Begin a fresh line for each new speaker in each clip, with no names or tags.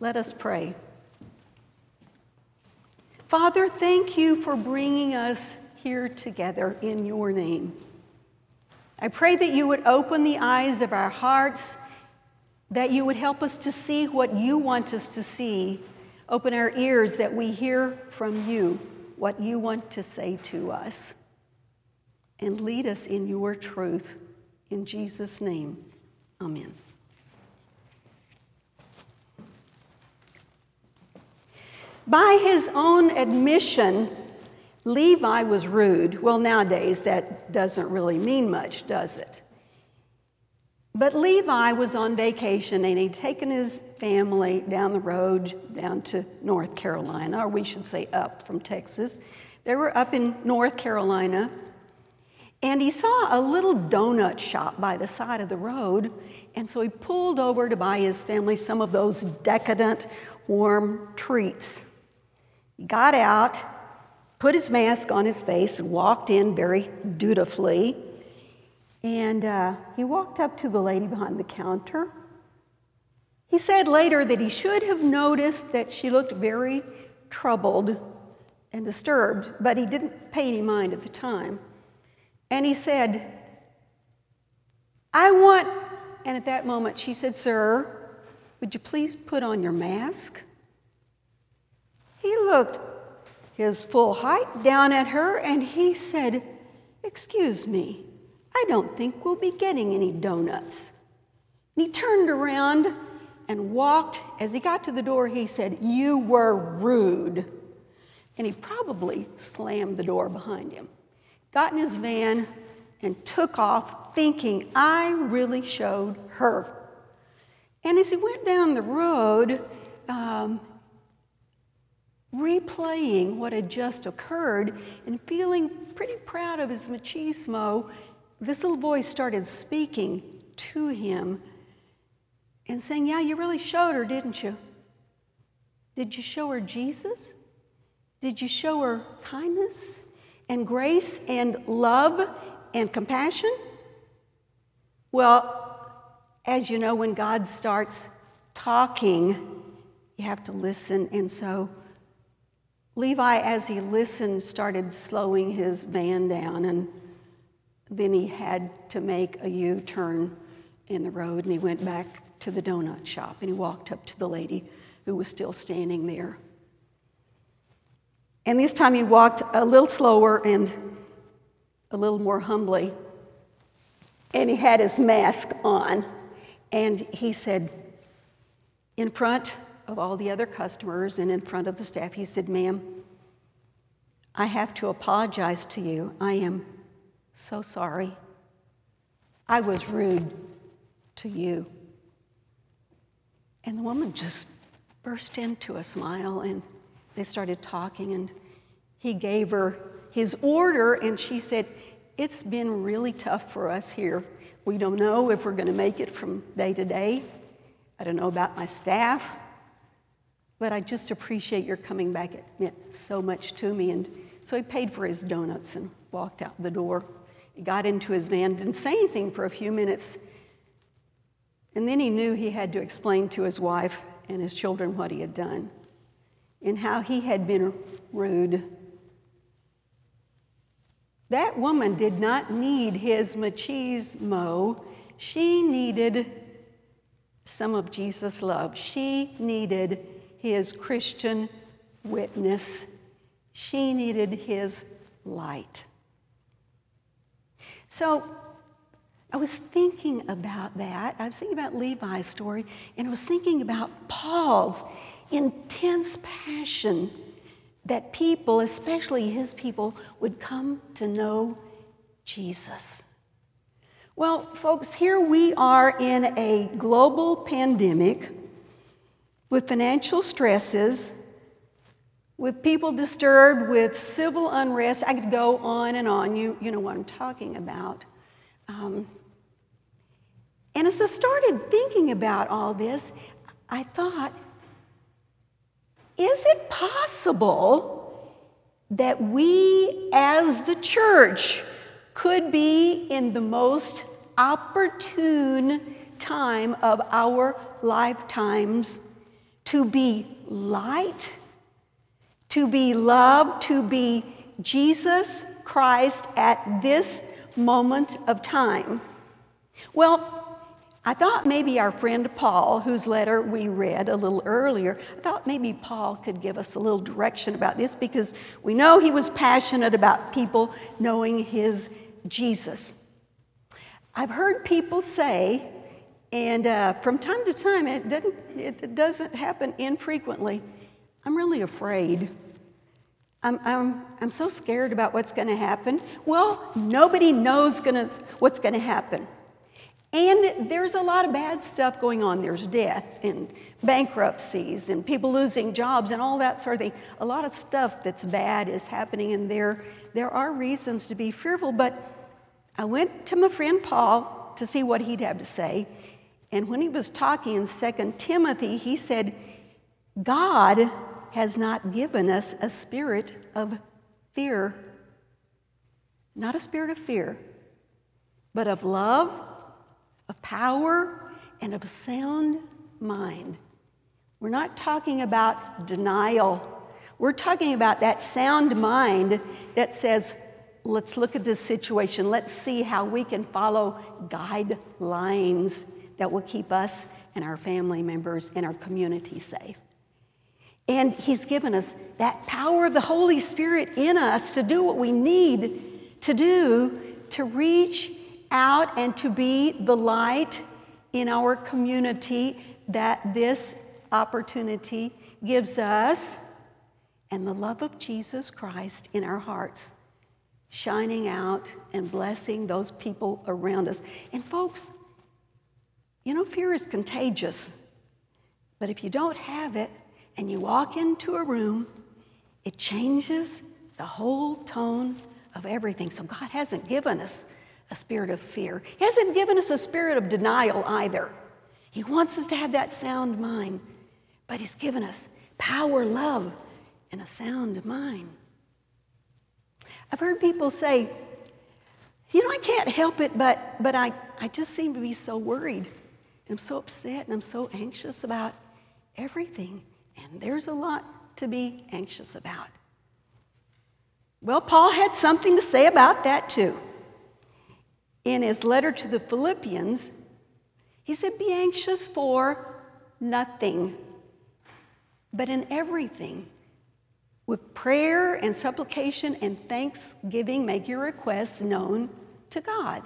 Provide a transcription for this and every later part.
Let us pray. Father, thank you for bringing us here together in your name. I pray that you would open the eyes of our hearts, that you would help us to see what you want us to see, open our ears that we hear from you what you want to say to us, and lead us in your truth. In Jesus' name, amen. By his own admission, Levi was rude. Well, nowadays that doesn't really mean much, does it? But Levi was on vacation and he'd taken his family down the road down to North Carolina, or we should say up from Texas. They were up in North Carolina and he saw a little donut shop by the side of the road. And so he pulled over to buy his family some of those decadent, warm treats. He got out, put his mask on his face, and walked in very dutifully. And uh, he walked up to the lady behind the counter. He said later that he should have noticed that she looked very troubled and disturbed, but he didn't pay any mind at the time. And he said, I want, and at that moment she said, Sir, would you please put on your mask? Looked his full height down at her and he said, Excuse me, I don't think we'll be getting any donuts. And he turned around and walked. As he got to the door, he said, You were rude. And he probably slammed the door behind him, got in his van, and took off, thinking, I really showed her. And as he went down the road, um, replaying what had just occurred and feeling pretty proud of his machismo, this little voice started speaking to him and saying, Yeah, you really showed her, didn't you? Did you show her Jesus? Did you show her kindness and grace and love and compassion? Well, as you know, when God starts talking, you have to listen. And so Levi, as he listened, started slowing his van down, and then he had to make a U turn in the road, and he went back to the donut shop, and he walked up to the lady who was still standing there. And this time he walked a little slower and a little more humbly, and he had his mask on, and he said, in front of all the other customers and in front of the staff, he said, Ma'am, I have to apologize to you. I am so sorry. I was rude to you. And the woman just burst into a smile and they started talking and he gave her his order and she said, It's been really tough for us here. We don't know if we're going to make it from day to day. I don't know about my staff. But I just appreciate your coming back. It meant so much to me. And so he paid for his donuts and walked out the door. He got into his van, didn't say anything for a few minutes. And then he knew he had to explain to his wife and his children what he had done and how he had been rude. That woman did not need his machismo. She needed some of Jesus' love. She needed his Christian witness. She needed his light. So I was thinking about that. I was thinking about Levi's story, and I was thinking about Paul's intense passion that people, especially his people, would come to know Jesus. Well, folks, here we are in a global pandemic with financial stresses, with people disturbed with civil unrest. I could go on and on. You, you know what I'm talking about. Um, and as I started thinking about all this, I thought, is it possible that we as the church could be in the most opportune time of our lifetimes to be light, to be love, to be Jesus Christ at this moment of time? Well, I thought maybe our friend Paul, whose letter we read a little earlier, I thought maybe Paul could give us a little direction about this because we know he was passionate about people knowing his Jesus. I've heard people say, and uh, from time to time, it doesn't, it doesn't happen infrequently, I'm really afraid. I'm, I'm, I'm so scared about what's going to happen. Well, nobody knows gonna, what's going to happen. And there's a lot of bad stuff going on. There's death and bankruptcies and people losing jobs and all that sort of thing. A lot of stuff that's bad is happening, and there, there are reasons to be fearful. But I went to my friend Paul to see what he'd have to say. And when he was talking in 2 Timothy, he said, God has not given us a spirit of fear, not a spirit of fear, but of love of power and of sound mind. We're not talking about denial. We're talking about that sound mind that says, let's look at this situation. Let's see how we can follow guidelines that will keep us and our family members and our community safe. And He's given us that power of the Holy Spirit in us to do what we need to do to reach out and to be the light in our community that this opportunity gives us and the love of Jesus Christ in our hearts, shining out and blessing those people around us. And, folks, you know, fear is contagious, but if you don't have it and you walk into a room, it changes the whole tone of everything. So, God hasn't given us a spirit of fear. He hasn't given us a spirit of denial either. He wants us to have that sound mind, but He's given us power, love, and a sound mind. I've heard people say, you know, I can't help it, but, but I, I just seem to be so worried. I'm so upset and I'm so anxious about everything. And there's a lot to be anxious about. Well, Paul had something to say about that too in his letter to the Philippians, he said, Be anxious for nothing, but in everything. With prayer and supplication and thanksgiving, make your requests known to God.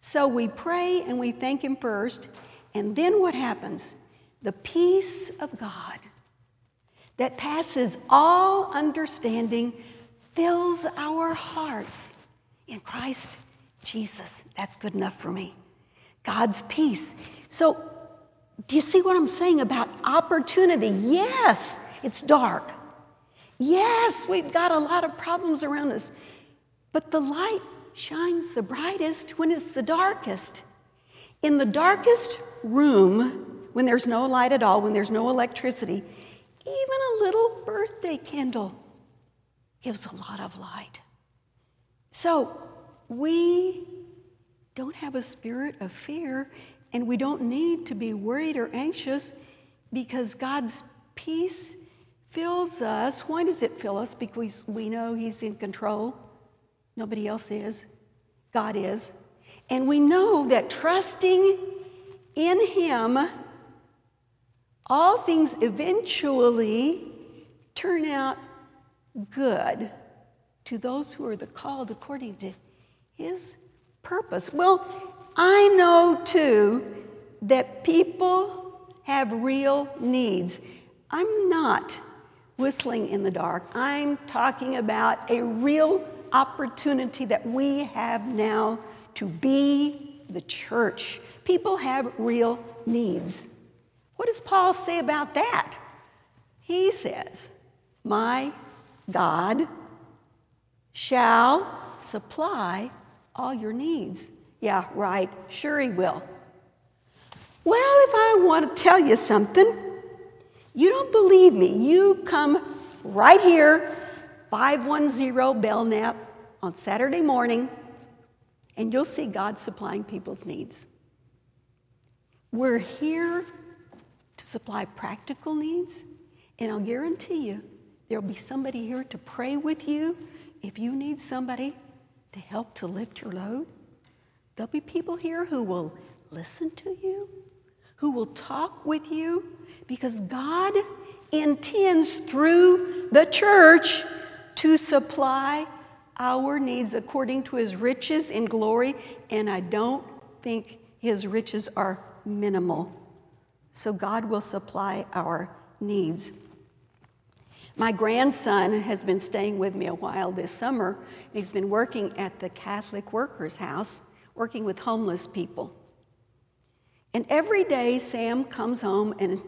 So we pray and we thank Him first, and then what happens? The peace of God that passes all understanding fills our hearts in Christ Jesus, that's good enough for me. God's peace. So, do you see what I'm saying about opportunity? Yes, it's dark. Yes, we've got a lot of problems around us. But the light shines the brightest when it's the darkest. In the darkest room, when there's no light at all, when there's no electricity, even a little birthday candle gives a lot of light. So, we don't have a spirit of fear and we don't need to be worried or anxious because God's peace fills us. Why does it fill us? Because we know He's in control. Nobody else is. God is. And we know that trusting in Him, all things eventually turn out good to those who are the called according to his purpose. Well, I know too that people have real needs. I'm not whistling in the dark. I'm talking about a real opportunity that we have now to be the church. People have real needs. What does Paul say about that? He says, My God shall supply all your needs. Yeah, right. Sure, He will. Well, if I want to tell you something, you don't believe me. You come right here, 510 Belknap, on Saturday morning, and you'll see God supplying people's needs. We're here to supply practical needs, and I'll guarantee you there'll be somebody here to pray with you if you need somebody to help to lift your load. There'll be people here who will listen to you, who will talk with you, because God intends through the church to supply our needs according to his riches in glory, and I don't think his riches are minimal. So God will supply our needs. My grandson has been staying with me a while this summer. He's been working at the Catholic Workers House, working with homeless people. And every day, Sam comes home and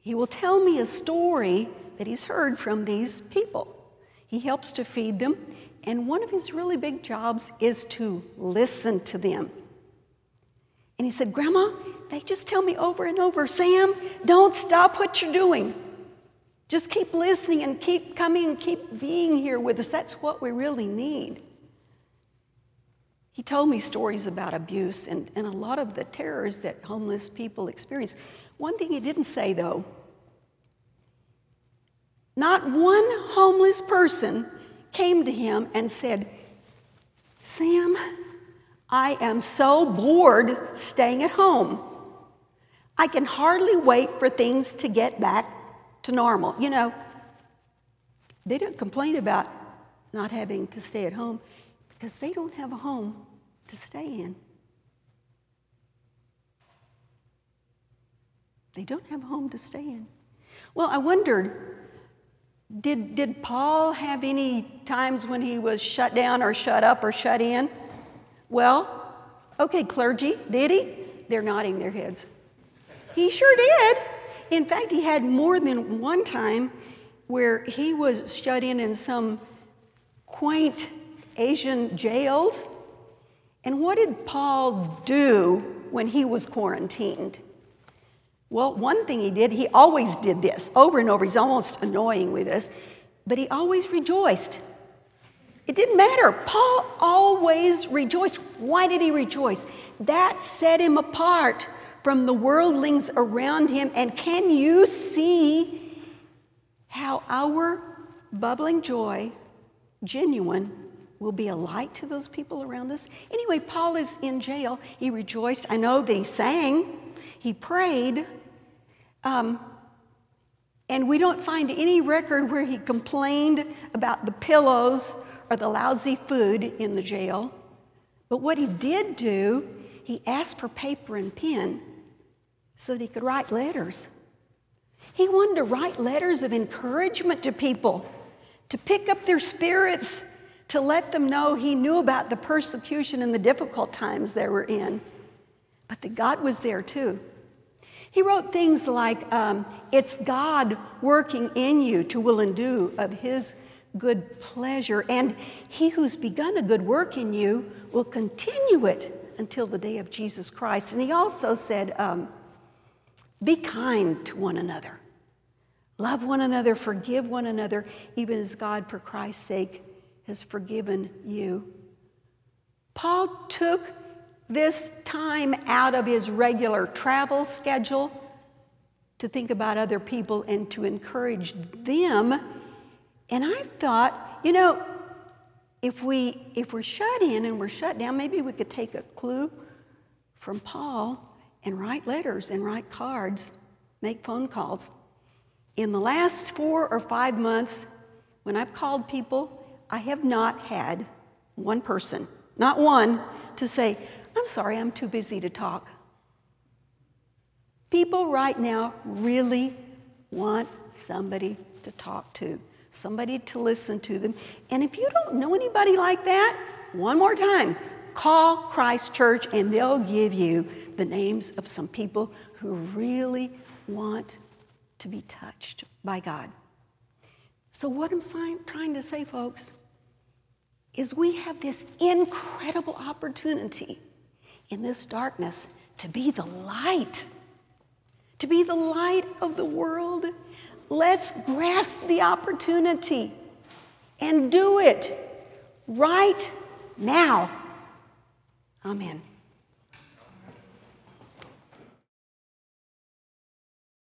he will tell me a story that he's heard from these people. He helps to feed them, and one of his really big jobs is to listen to them. And he said, Grandma, they just tell me over and over, Sam, don't stop what you're doing. Just keep listening and keep coming and keep being here with us. That's what we really need. He told me stories about abuse and, and a lot of the terrors that homeless people experience. One thing he didn't say, though not one homeless person came to him and said, Sam, I am so bored staying at home. I can hardly wait for things to get back to normal. You know, they don't complain about not having to stay at home because they don't have a home to stay in. They don't have a home to stay in. Well, I wondered did, did Paul have any times when he was shut down or shut up or shut in? Well, okay, clergy, did he? They're nodding their heads. He sure did. In fact, he had more than one time where he was shut in in some quaint Asian jails. And what did Paul do when he was quarantined? Well, one thing he did, he always did this over and over. He's almost annoying with this, but he always rejoiced. It didn't matter. Paul always rejoiced. Why did he rejoice? That set him apart from the worldlings around him. And can you see how our bubbling joy, genuine, will be a light to those people around us? Anyway, Paul is in jail. He rejoiced. I know that he sang. He prayed, um, and we don't find any record where he complained about the pillows or the lousy food in the jail. But what he did do, he asked for paper and pen so that he could write letters. He wanted to write letters of encouragement to people, to pick up their spirits, to let them know he knew about the persecution and the difficult times they were in, but that God was there too. He wrote things like, um, It's God working in you to will and do of His good pleasure, and He who's begun a good work in you will continue it until the day of Jesus Christ. And he also said, um, Be kind to one another, love one another, forgive one another, even as God, for Christ's sake, has forgiven you. Paul took this time out of his regular travel schedule to think about other people and to encourage them. And I thought, you know, if we if we're shut in and we're shut down, maybe we could take a clue from Paul and write letters and write cards, make phone calls. In the last four or five months, when I've called people, I have not had one person, not one, to say, I'm sorry, I'm too busy to talk. People right now really want somebody to talk to, somebody to listen to them. And if you don't know anybody like that, one more time, call Christ Church and they'll give you the names of some people who really want to be touched by God. So, what I'm trying to say, folks, is we have this incredible opportunity in this darkness to be the light, to be the light of the world. Let's grasp the opportunity and do it right now. Amen.